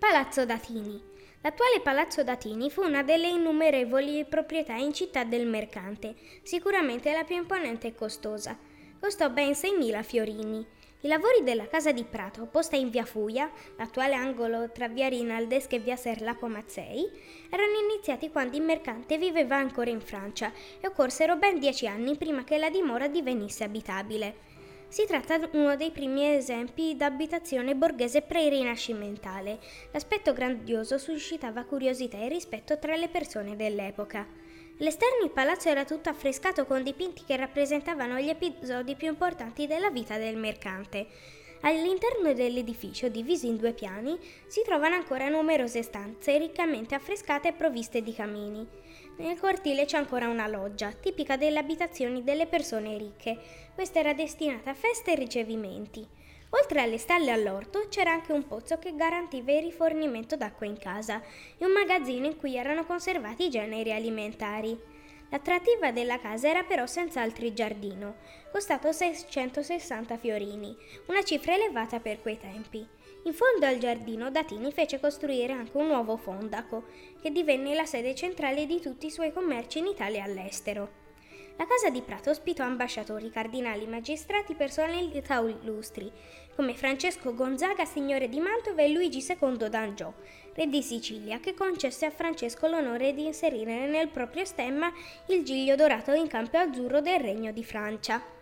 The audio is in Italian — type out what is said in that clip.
Palazzo Datini. L'attuale Palazzo Datini fu una delle innumerevoli proprietà in città del mercante, sicuramente la più imponente e costosa. Costò ben 6.000 fiorini. I lavori della casa di Prato, posta in via Fuia, l'attuale angolo tra via Rinaldesca e via Serlapo Mazzei, erano iniziati quando il mercante viveva ancora in Francia e occorsero ben dieci anni prima che la dimora divenisse abitabile. Si tratta di uno dei primi esempi d'abitazione borghese pre-rinascimentale. L'aspetto grandioso suscitava curiosità e rispetto tra le persone dell'epoca. L'esterno il palazzo era tutto affrescato con dipinti che rappresentavano gli episodi più importanti della vita del mercante. All'interno dell'edificio, diviso in due piani, si trovano ancora numerose stanze riccamente affrescate e provviste di camini. Nel cortile c'è ancora una loggia, tipica delle abitazioni delle persone ricche. Questa era destinata a feste e ricevimenti. Oltre alle stalle e all'orto c'era anche un pozzo che garantiva il rifornimento d'acqua in casa e un magazzino in cui erano conservati i generi alimentari. L'attrattiva della casa era però senz'altro il giardino, costato 660 fiorini, una cifra elevata per quei tempi. In fondo al giardino Datini fece costruire anche un nuovo fondaco, che divenne la sede centrale di tutti i suoi commerci in Italia e all'estero. La casa di Prato ospitò ambasciatori, cardinali, magistrati, personalità illustri, come Francesco Gonzaga, signore di Mantova, e Luigi II d'Angiò, re di Sicilia, che concesse a Francesco l'onore di inserire nel proprio stemma il giglio dorato in campo azzurro del Regno di Francia.